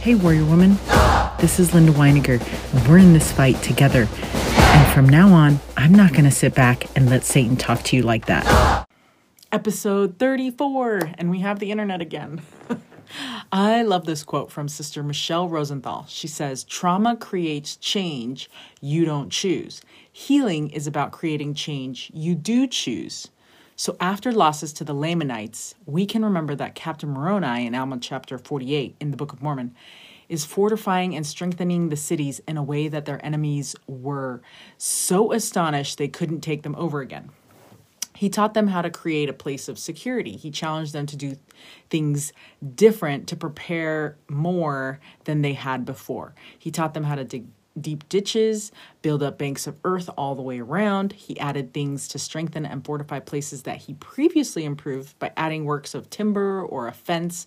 Hey, Warrior Woman. This is Linda Weiniger, we're in this fight together. And from now on, I'm not going to sit back and let Satan talk to you like that. Episode 34, and we have the internet again. I love this quote from Sister Michelle Rosenthal. She says, Trauma creates change you don't choose. Healing is about creating change you do choose. So after losses to the Lamanites, we can remember that Captain Moroni in Alma chapter 48 in the Book of Mormon is fortifying and strengthening the cities in a way that their enemies were so astonished they couldn't take them over again. He taught them how to create a place of security. He challenged them to do things different to prepare more than they had before. He taught them how to dig deep ditches, build up banks of earth all the way around. He added things to strengthen and fortify places that he previously improved by adding works of timber or a fence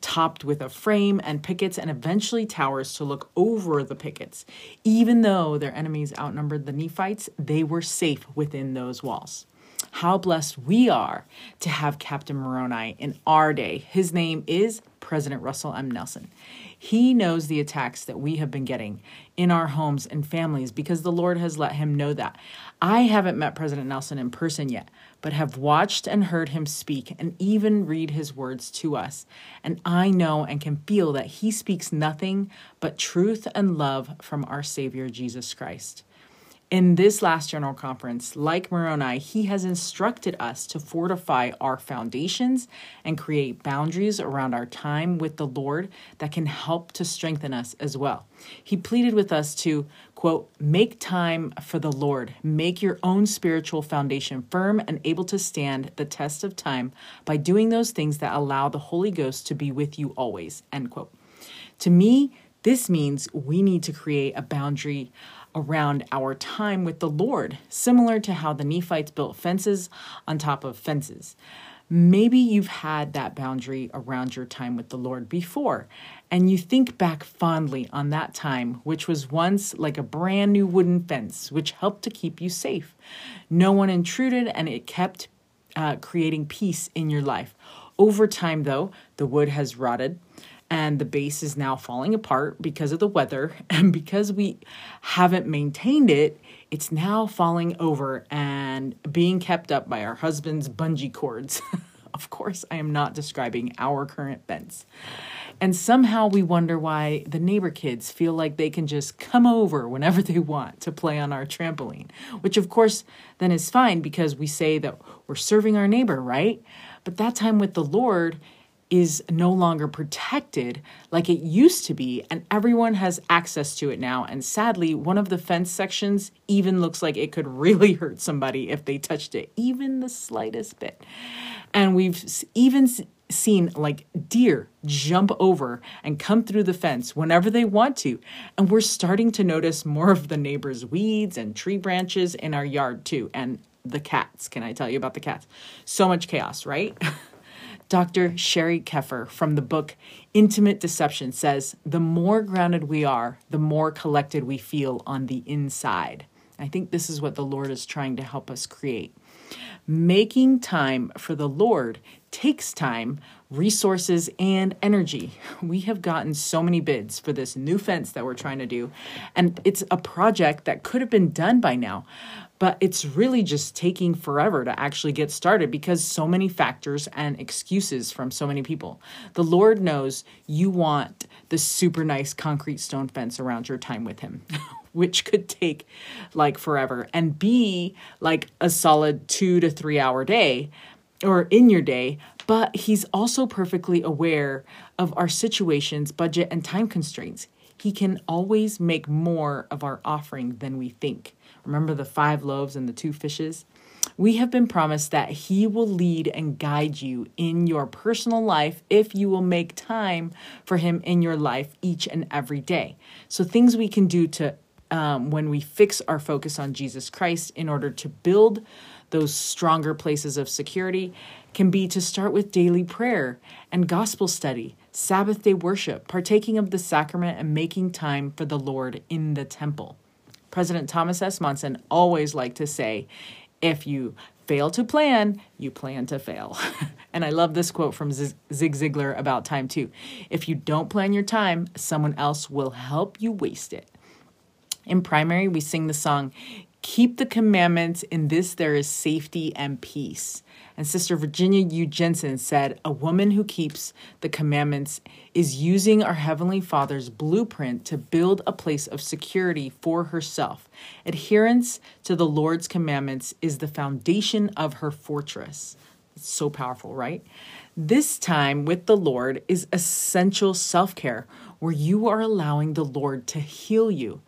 topped with a frame and pickets and eventually towers to look over the pickets. Even though their enemies outnumbered the Nephites, they were safe within those walls. How blessed we are to have Captain Moroni in our day. His name is President Russell M. Nelson. He knows the attacks that we have been getting in our homes and families because the Lord has let him know that. I haven't met President Nelson in person yet, but have watched and heard him speak and even read his words to us. And I know and can feel that he speaks nothing but truth and love from our Savior Jesus Christ. In this last general conference, like Moroni, he has instructed us to fortify our foundations and create boundaries around our time with the Lord that can help to strengthen us as well. He pleaded with us to, quote, make time for the Lord, make your own spiritual foundation firm and able to stand the test of time by doing those things that allow the Holy Ghost to be with you always, end quote. To me, this means we need to create a boundary around our time with the Lord, similar to how the Nephites built fences on top of fences. Maybe you've had that boundary around your time with the Lord before, and you think back fondly on that time, which was once like a brand new wooden fence, which helped to keep you safe. No one intruded, and it kept uh, creating peace in your life. Over time, though, the wood has rotted and the base is now falling apart because of the weather. And because we haven't maintained it it's now falling over and being kept up by our husband's bungee cords. Of course i am not describing our current fence and somehow we wonder why the neighbor kids feel like they can just come over whenever they want to play on our trampoline which of course then is fine because we say that we're serving our neighbor right? But that time with the lord is no longer protected like it used to be, and everyone has access to it now. And sadly, one of the fence sections even looks like it could really hurt somebody if they touched it, even the slightest bit. And we've even seen like deer jump over and come through the fence whenever they want to. And we're starting to notice more of the neighbors' weeds and tree branches in our yard too. And the cats. Can I tell you about the cats? So much chaos, right? Dr. Sheri Keffer from the book Intimate Deception says the more grounded we are, the more collected we feel on the inside. I think this is what the Lord is trying to help us create. Making time for the Lord takes time, resources, and energy. We have gotten so many bids for this new fence that we're trying to do, and it's a project that could have been done by now but it's really just taking forever to actually get started because so many factors and excuses from so many people. The Lord knows you want the super nice concrete stone fence around your time with Him. which could take like forever and be like a solid two to three hour day or in your day, but he's also perfectly aware of our situations, budget, and time constraints. He can always make more of our offering than we think. Remember the five loaves and the two fishes? We have been promised that He will lead and guide you in your personal life if you will make time for Him in your life each and every day. So, things we can do to um, when we fix our focus on Jesus Christ in order to build those stronger places of security can be to start with daily prayer and gospel study, Sabbath day worship, partaking of the sacrament, and making time for the Lord in the temple. President Thomas S. Monson always liked to say, if you fail to plan, you plan to fail. and I love this quote from Zig Ziglar about time too. If you don't plan your time, someone else will help you waste it. In primary, we sing the song, Keep the commandments, in this there is safety and peace. And Sister Virginia U. Jensen said, A woman who keeps the commandments is using our Heavenly Father's blueprint to build a place of security for herself. Adherence to the Lord's commandments is the foundation of her fortress. It's so powerful, right? This time with the Lord is essential self care where you are allowing the Lord to heal you.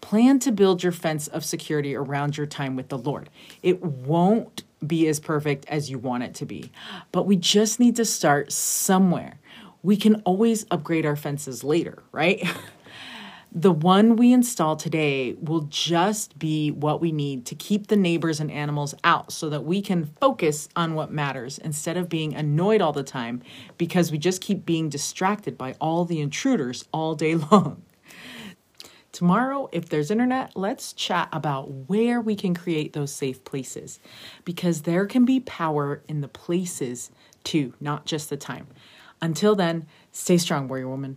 Plan to build your fence of security around your time with the Lord. It won't be as perfect as you want it to be, but we just need to start somewhere. We can always upgrade our fences later, right? the one we install today will just be what we need to keep the neighbors and animals out so that we can focus on what matters instead of being annoyed all the time because we just keep being distracted by all the intruders all day long. Tomorrow, if there's internet, let's chat about where we can create those safe places because there can be power in the places too, not just the time. Until then, stay strong, warrior woman.